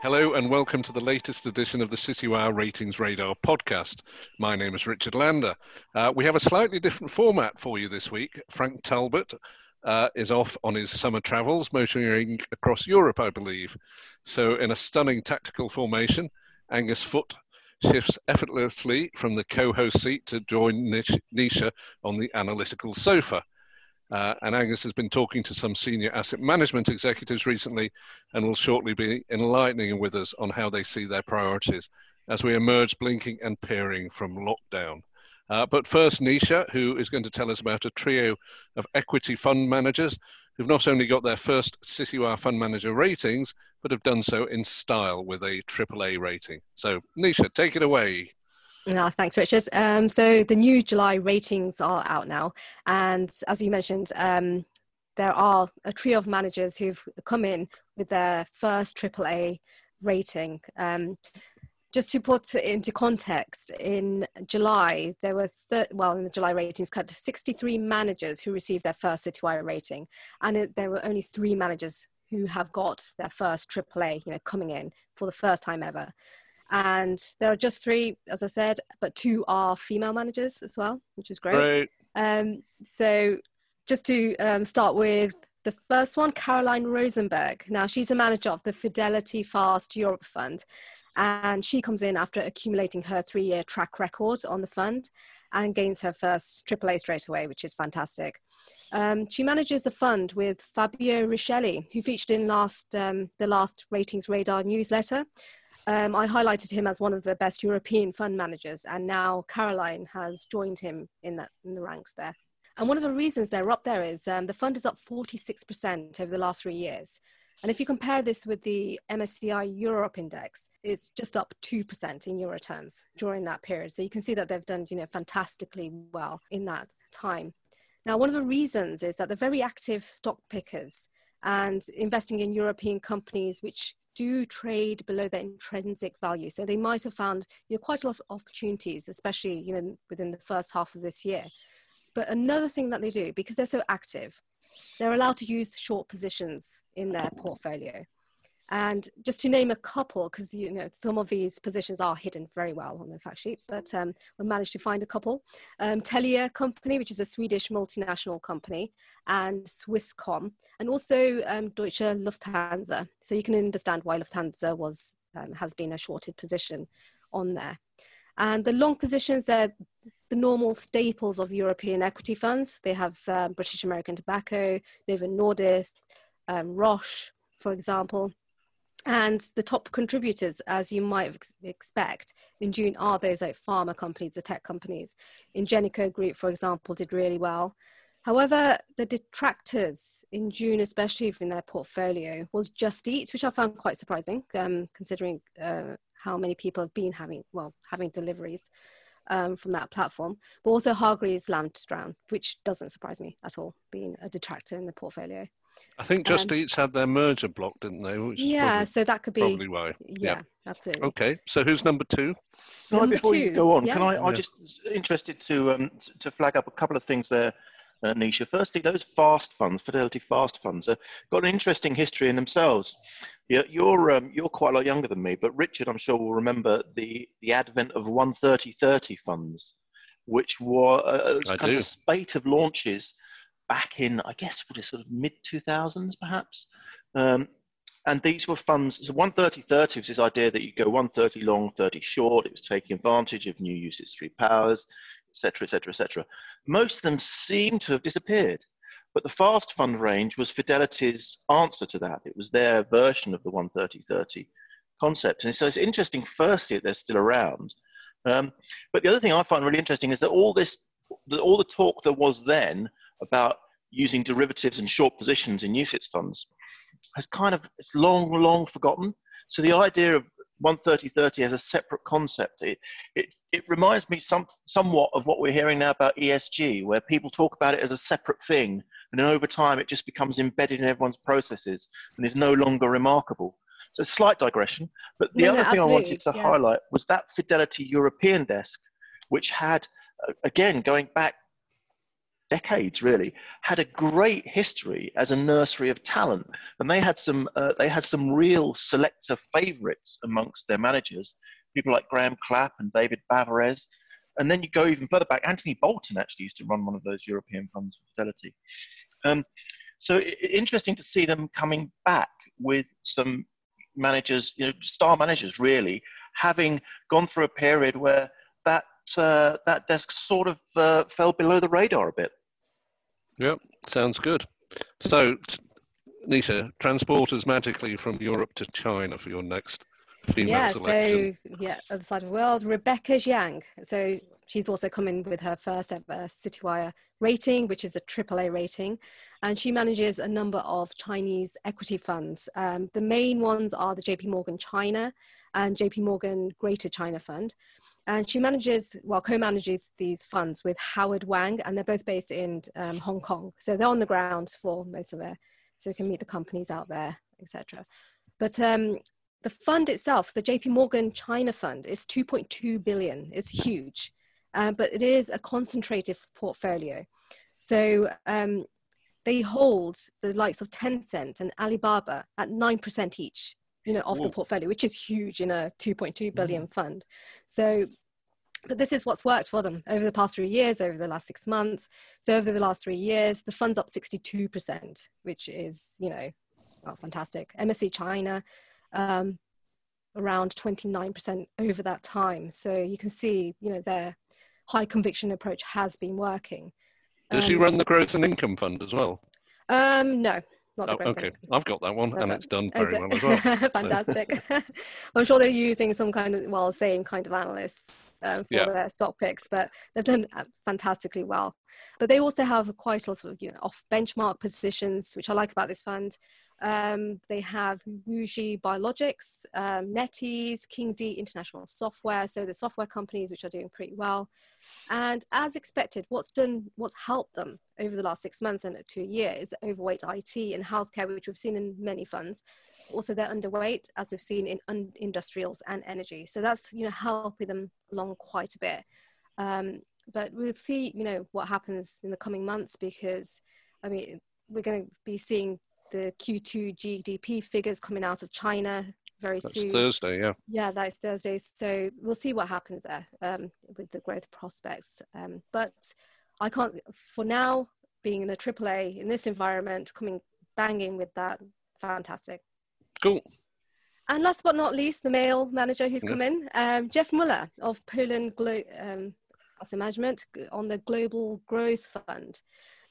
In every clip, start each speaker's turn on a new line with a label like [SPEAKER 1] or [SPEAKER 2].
[SPEAKER 1] Hello and welcome to the latest edition of the Citywire Ratings Radar podcast. My name is Richard Lander. Uh, we have a slightly different format for you this week. Frank Talbot uh, is off on his summer travels, motoring across Europe, I believe. So, in a stunning tactical formation, Angus Foot shifts effortlessly from the co host seat to join Nisha on the analytical sofa. Uh, and Angus has been talking to some senior asset management executives recently and will shortly be enlightening with us on how they see their priorities as we emerge blinking and peering from lockdown. Uh, but first, Nisha, who is going to tell us about a trio of equity fund managers who've not only got their first Citywire fund manager ratings, but have done so in style with a AAA rating. So, Nisha, take it away.
[SPEAKER 2] No, thanks, Richard. Um, so the new July ratings are out now, and as you mentioned, um, there are a trio of managers who've come in with their first AAA rating. Um, just to put it into context, in July there were thir- well in the July ratings cut 63 managers who received their first Citywire rating, and it, there were only three managers who have got their first AAA, you know, coming in for the first time ever and there are just three, as I said, but two are female managers as well, which is great.
[SPEAKER 1] Great.
[SPEAKER 2] Um, so just to um, start with the first one, Karoline Rosenberg. Now she's a manager of the Fidelity Fast Europe Fund, and she comes in after accumulating her three-year track record on the fund and gains her first AAA straight away, which is fantastic. Um, she manages the fund with Fabio Riccelli, who featured in last um, the last Ratings Radar newsletter. Um, I highlighted him as one of the best European fund managers, and now Karoline has joined him in, that, in the ranks there. And one of the reasons they're up there is um, the fund is up 46% over the last three years. And if you compare this with the MSCI Europe index, it's just up 2% in euro terms during that period. So you can see that they've done, you know, fantastically well in that time. Now, one of the reasons is that they're very active stock pickers and investing in European companies which do trade below their intrinsic value. So they might have found you know, quite a lot of opportunities, especially you know, within the first half of this year. But another thing that they do, because they're so active, they're allowed to use short positions in their portfolio. And just to name a couple, because you know some of these positions are hidden very well on the fact sheet, but um, we managed to find a couple. Um, Telia Company, which is a Swedish multinational company, and Swisscom, and also um, Deutsche Lufthansa. So you can understand why Lufthansa was um, has been a shorted position on there. And the long positions, they're the normal staples of European equity funds. They have uh, British American Tobacco, Novo Nordisk, um, Roche, for example. And the top contributors, as you might ex- expect, in June are those like pharma companies, the tech companies. Ingenico Group, for example, did really well. However, the detractors in June, especially in their portfolio, was Just Eat, which I found quite surprising, um, considering uh, how many people have been having well having deliveries um, from that platform. But also Hargreaves Lansdown, which doesn't surprise me at all, being a detractor in the portfolio.
[SPEAKER 1] I think Just um, Eats had their merger blocked, didn't they?
[SPEAKER 2] yeah, probably, so that could be
[SPEAKER 1] probably why.
[SPEAKER 2] Yeah, yeah, absolutely.
[SPEAKER 1] Okay, so who's number two?
[SPEAKER 3] Can I, before two, you go on, yeah. can I? I'm just interested to um, to flag up a couple of things there, uh, Nisha. Firstly, those fast funds, Fidelity Fast funds, have got an interesting history in themselves. Yeah, you're um, you're quite a lot younger than me, but Richard, I'm sure will remember the the advent of 130-30 funds, which were uh, kind do. of a spate of launches back in, I guess, what is sort of mid 2000s, perhaps. Um, and these were funds. So 130 was this idea that you go 130 long, 30 short. It was taking advantage of new UCITS three powers, etc., etc., etc. Most of them seem to have disappeared. But the fast fund range was Fidelity's answer to that. It was their version of the 130-30 concept. And so it's interesting, firstly, that they're still around. Um, but the other thing I find really interesting is that all this, all the talk there was then about using derivatives and short positions in UCITS funds has kind of it's long, long forgotten. So the idea of 130-30 as a separate concept, it, it, it reminds me some, somewhat of what we're hearing now about ESG, where people talk about it as a separate thing, and then over time it just becomes embedded in everyone's processes and is no longer remarkable. So, slight digression, but the
[SPEAKER 2] no,
[SPEAKER 3] other
[SPEAKER 2] no,
[SPEAKER 3] thing I wanted to
[SPEAKER 2] yeah.
[SPEAKER 3] highlight was that Fidelity European desk, which had again, going back decades really, had a great history as a nursery of talent, and they had some uh, they had some real selector favourites amongst their managers, people like Graham Clapp and David Baverez. And then you go even further back. Anthony Bolton actually used to run one of those European funds for Fidelity. Um, so it, interesting to see them coming back with some managers, you know, star managers really, having gone through a period where that uh, that desk sort of uh, fell below the radar a bit.
[SPEAKER 1] Yep, sounds good. So, Nisha, transport us magically from Europe to China for your next
[SPEAKER 2] yeah,
[SPEAKER 1] selection.
[SPEAKER 2] so yeah, other side of the world, Rebecca Jiang. So she's also coming with her first ever Citywire rating, which is a AAA rating, and she manages a number of Chinese equity funds. Um, the main ones are the JP Morgan China and JP Morgan Greater China Fund. And she manages, well, co-manages these funds with Howard Wang, and they're both based in um, Hong Kong. So they're on the ground for most of their, so you can meet the companies out there, etc. But um, the fund itself, the JP Morgan China Fund, is 2.2 billion. It's huge, uh, but it is a concentrated portfolio. So um, they hold the likes of Tencent and Alibaba at 9% each you know, of the portfolio, which is huge in a 2.2 billion mm. fund. So, but this is what's worked for them over the past three years, over the last six months. So over the last three years, the fund's up 62%, which is, you know, well, fantastic. MSCI China, um, around 29% over that time. So you can see, you know, their high conviction approach has been working.
[SPEAKER 1] Does um, she run the growth and income fund as well?
[SPEAKER 2] Um, no,
[SPEAKER 1] not oh, okay, I've got that one, well and done. it's done very it? well as well.
[SPEAKER 2] Fantastic. I'm sure they're using some kind of, well, same kind of analysts um, for yeah. their stock picks, but they've done uh, fantastically well. But they also have quite a lot of, you know, off benchmark positions, which I like about this fund. Um, they have WuXi Biologics, um, NetEase, Kingdee International Software, so the software companies which are doing pretty well. And as expected, what's done, what's helped them over the last six months and to a year is overweight IT and healthcare, which we've seen in many funds. Also, they're underweight, as we've seen in un- industrials and energy. So that's you know helping them along quite a bit. Um, but we'll see, you know, what happens in the coming months because, I mean, we're going to be seeing the Q2 GDP figures coming out of China very
[SPEAKER 1] That's
[SPEAKER 2] soon.
[SPEAKER 1] Thursday, yeah.
[SPEAKER 2] Yeah, that's Thursday. So we'll see what happens there um, with the growth prospects. Um, but I can't, for now, being in a AAA in this environment, coming banging with that, fantastic.
[SPEAKER 1] Cool.
[SPEAKER 2] And last but not least, the male manager who's yeah. come in, um, Jeff Mueller of Polen Glo- um, Asset Management on the Global Growth Fund.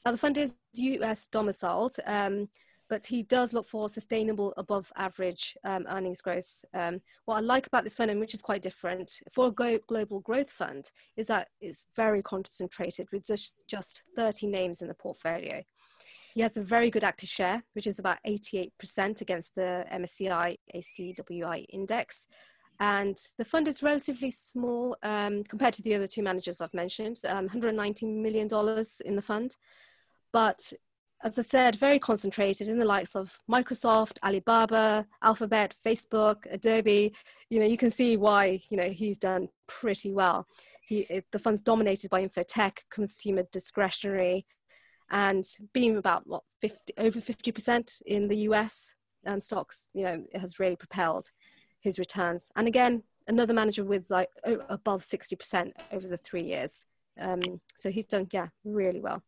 [SPEAKER 2] Now, the fund is US domiciled. Um, but he does look for sustainable above average um, earnings growth. Um, what I like about this fund, and which is quite different for a global growth fund, is that it's very concentrated with just, just 30 names in the portfolio. He has a very good active share, which is about 88% against the MSCI ACWI index. And the fund is relatively small um, compared to the other two managers I've mentioned, um, $190 million in the fund. But as I said, very concentrated in the likes of Microsoft, Alibaba, Alphabet, Facebook, Adobe. You know, you can see why, you know, he's done pretty well. He, it, the fund's dominated by infotech, consumer discretionary, and being about what 50, over 50% in the US um, stocks, you know, has really propelled his returns. And again, another manager with like above 60% over the three years. Um, so he's done, yeah, really well.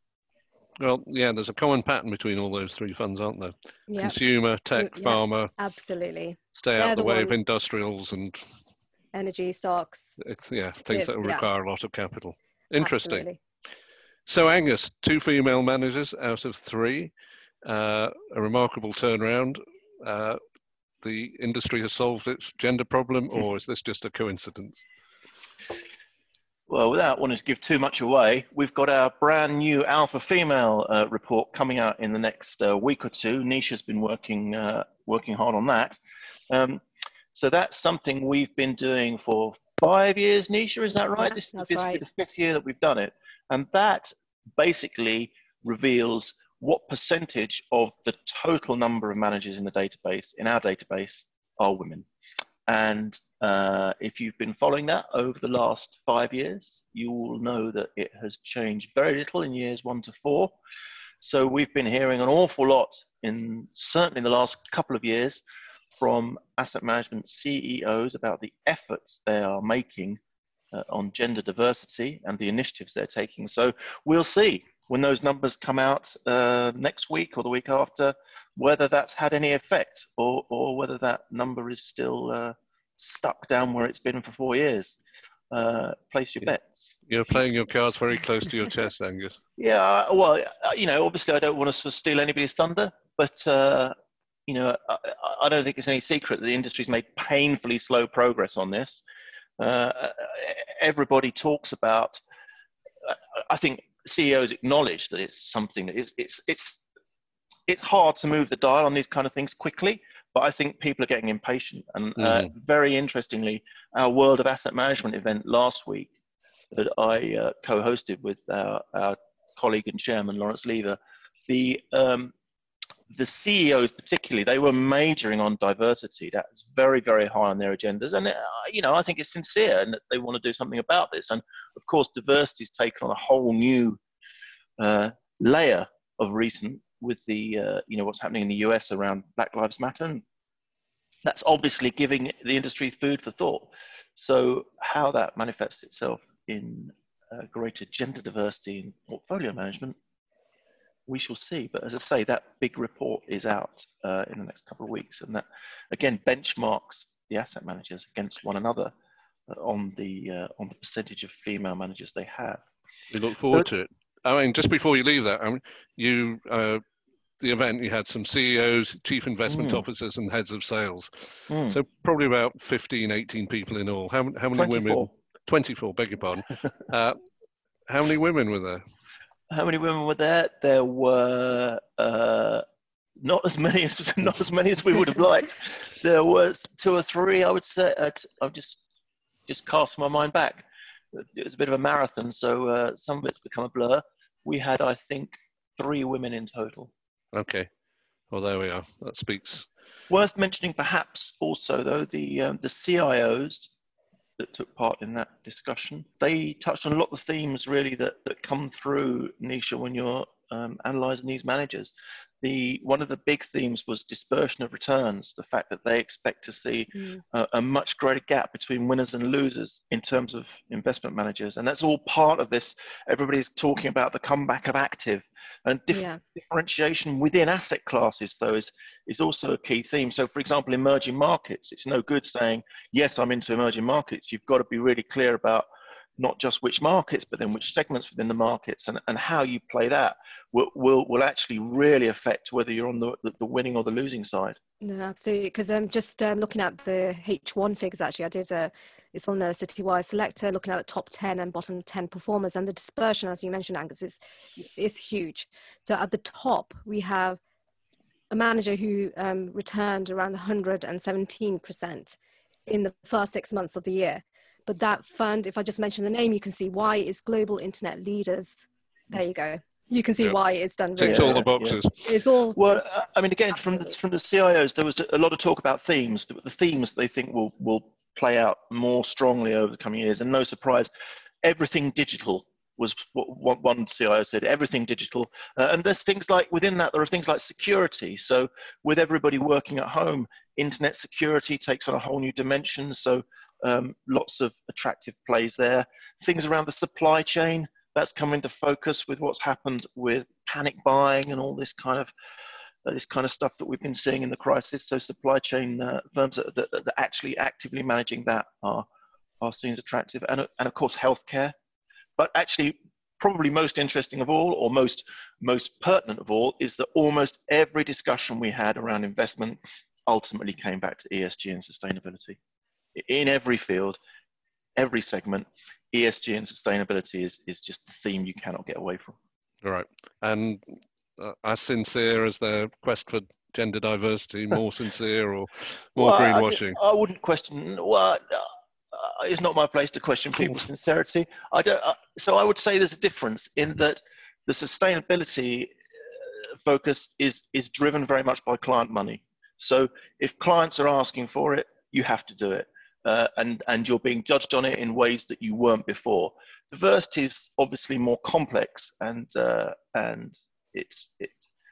[SPEAKER 1] Well, yeah, there's a common pattern between all those three funds, aren't there? Yep. Consumer, tech, yep. pharma.
[SPEAKER 2] Absolutely.
[SPEAKER 1] Stay They're out the, the way ones. of industrials and
[SPEAKER 2] energy stocks.
[SPEAKER 1] Yeah, things that will require a lot of capital. Interesting. Absolutely. So, Angus, two female managers out of three, uh, a remarkable turnaround. Uh, the industry has solved its gender problem, or is this just a coincidence?
[SPEAKER 3] Well, without wanting to give too much away, we've got our brand new alpha female uh, report coming out in the next uh, week or two. Nisha's been working uh, working hard on that. Um, so that's something we've been doing for five years. Nisha, is that right?
[SPEAKER 2] Yeah,
[SPEAKER 3] this, this
[SPEAKER 2] right.
[SPEAKER 3] is the fifth year that we've done it, and that basically reveals what percentage of the total number of managers in the database in our database are women. And uh, if you've been following that over the last five years, you will know that it has changed very little in years one to four. So we've been hearing an awful lot in certainly in the last couple of years from asset management CEOs about the efforts they are making uh, on gender diversity and the initiatives they're taking. So we'll see when those numbers come out uh, next week or the week after, whether that's had any effect or, or whether that number is still uh, stuck down where it's been for four years. Uh, place your bets.
[SPEAKER 1] You're playing your cards very close to your chest, Angus.
[SPEAKER 3] Yeah, well, uh, you know, obviously I don't want to steal anybody's thunder, but uh, you know, I, I, don't think it's any secret that the industry's made painfully slow progress on this. Uh, everybody talks about. I think CEOs acknowledge that it's something that is it's it's it's hard to move the dial on these kind of things quickly, but I think people are getting impatient. And mm. uh, very interestingly, our World of Asset Management event last week that I uh, co-hosted with our, our, colleague and chairman Lawrence Lever, the um, the CEOs particularly they were majoring on diversity. That's very very high on their agendas, and uh, you know I think it's sincere and that they want to do something about this. And of course, diversity has taken on a whole new uh, layer of recent with the uh, you know what's happening in the US around Black Lives Matter. And that's obviously giving the industry food for thought. So how that manifests itself in uh, greater gender diversity in portfolio management we shall see. But as I say, that big report is out uh, in the next couple of weeks, and that again benchmarks the asset managers against one another uh, on the uh, on the percentage of female managers they have.
[SPEAKER 1] We look forward to it. I mean, just before you leave that, I mean, you uh, the event you had some CEOs, chief investment mm. officers, and heads of sales. Mm. So probably about 15, 18 people in all. How, how many 24. women? 24, beg your pardon. uh, how many women were there?
[SPEAKER 3] How many women were there? There were uh, not as many as not as many as we would have liked. There was two or three, I would say. Uh, I've just just cast my mind back. It was a bit of a marathon, so uh, some of it's become a blur. We had, I think, three women in total.
[SPEAKER 1] Okay, well there we are. That speaks.
[SPEAKER 3] Worth mentioning, perhaps also though the um, the CIOs that took part in that discussion. They touched on a lot of the themes really that, that come through Nisha when you're um, analyzing these managers. The one of the big themes was dispersion of returns. The fact that they expect to see mm. a, a, much greater gap between winners and losers in terms of investment managers, and that's all part of this. Everybody's talking about the comeback of active and dif- yeah. differentiation within asset classes. Though is is also a key theme. So, for example, emerging markets, it's no good saying yes, I'm into emerging markets. You've got to be really clear about not just which markets, but then which segments within the markets and, and how you play that will, will, will actually really affect whether you're on the, the winning or the losing side.
[SPEAKER 2] No, absolutely. Because I'm um, just um, looking at the H1 figures, actually, I did a, it's on the Citywire Selector, looking at the top 10 and bottom 10 performers, and the dispersion, as you mentioned, Angus, is, is huge. So at the top, we have a manager who um, returned around 117% in the first six months of the year. But that fund, if I just mention the name, you can see why it's Global Internet Leaders. There you go. You can see yeah. why it's done.
[SPEAKER 1] Really all the boxes.
[SPEAKER 2] Yeah. It's all.
[SPEAKER 3] Well, I mean, again, from the, from the CIOs, there was a lot of talk about themes. The themes they think will will play out more strongly over the coming years, and no surprise, everything digital was what one CIO said, everything digital. Uh, and there's things like, within that, there are things like security. So with everybody working at home, internet security takes on a whole new dimension. So um, lots of attractive plays there. Things around the supply chain, that's come into focus with what's happened with panic buying and all this kind of uh, this kind of stuff that we've been seeing in the crisis. So supply chain uh, firms that, that, that, are actually actively managing that are are seen as attractive, and and of course healthcare. But actually, probably most interesting of all, or most most pertinent of all, is that almost every discussion we had around investment ultimately came back to ESG and sustainability in every field, every segment, ESG and sustainability is, is just the theme you cannot get away from.
[SPEAKER 1] All right. And uh, as sincere as the quest for gender diversity, more sincere or more well, greenwashing?
[SPEAKER 3] I, I, wouldn't question, well, uh, it's not my place to question people's sincerity. I don't, uh, so I would say there's a difference in that the sustainability uh, focus is, is driven very much by client money. So if clients are asking for it, you have to do it. Uh, and, and you're being judged on it in ways that you weren't before. Diversity is obviously more complex and, uh, and it's, it,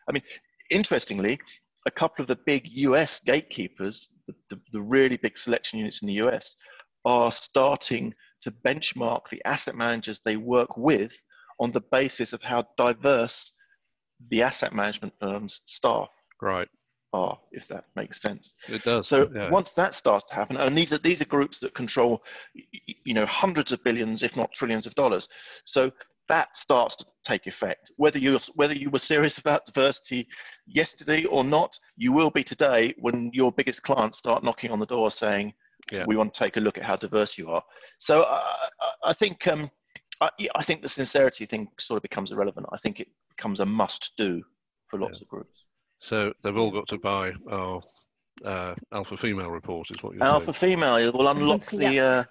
[SPEAKER 3] I mean, interestingly, a couple of the big US gatekeepers, the, the, the really big selection units in the US, are starting to benchmark the asset managers they work with on the basis of how diverse the asset management firm's staff
[SPEAKER 1] right
[SPEAKER 3] are, if that makes sense.
[SPEAKER 1] It does.
[SPEAKER 3] So yeah. once that starts to happen, and these are these are groups that control, you know, hundreds of billions, if not trillions of dollars. So that starts to take effect. Whether you whether you were serious about diversity yesterday or not, you will be today when your biggest clients start knocking on the door saying, yeah. "We want to take a look at how diverse you are." So uh, I think um, I, I, think the sincerity thing sort of becomes irrelevant. I think it becomes a must-do for lots yeah. of groups.
[SPEAKER 1] So they've all got to buy our uh, alpha female report, is what you're
[SPEAKER 3] alpha saying. female will unlock the yeah. uh,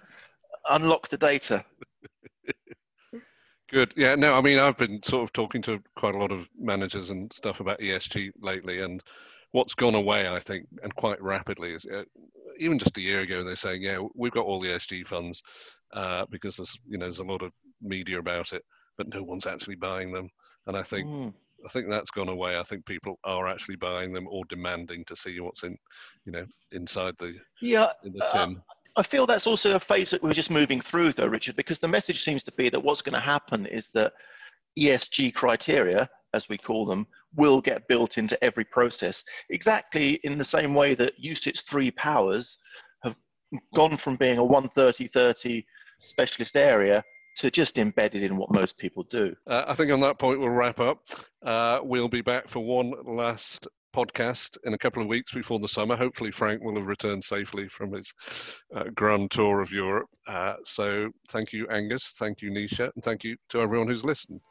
[SPEAKER 3] unlock the data.
[SPEAKER 1] Good. Yeah. No, I mean, I've been sort of talking to quite a lot of managers and stuff about ESG lately, and what's gone away, I think, and quite rapidly is uh, even just a year ago they're saying, yeah, we've got all the ESG funds uh, because there's you know there's a lot of media about it, but no one's actually buying them, and I think. Mm. I think that's gone away. I think people are actually buying them or demanding to see what's in, you know, inside the
[SPEAKER 3] yeah. In the tin. Uh, I feel that's also a phase that we're just moving through, though, Richard, because the message seems to be that what's going to happen is that ESG criteria, as we call them, will get built into every process. Exactly in the same way that UCITS three powers have gone from being a 130 30 specialist area to just embedded in what most people do.
[SPEAKER 1] Uh, I think on that point we'll wrap up. Uh, we'll be back for one last podcast in a couple of weeks before the summer. Hopefully, Frank will have returned safely from his uh, grand tour of Europe. Uh, so, thank you, Angus. Thank you, Nisha. And thank you to everyone who's listened.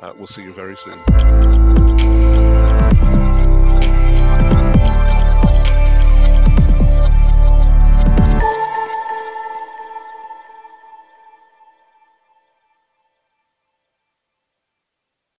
[SPEAKER 1] Uh, we'll see you very soon.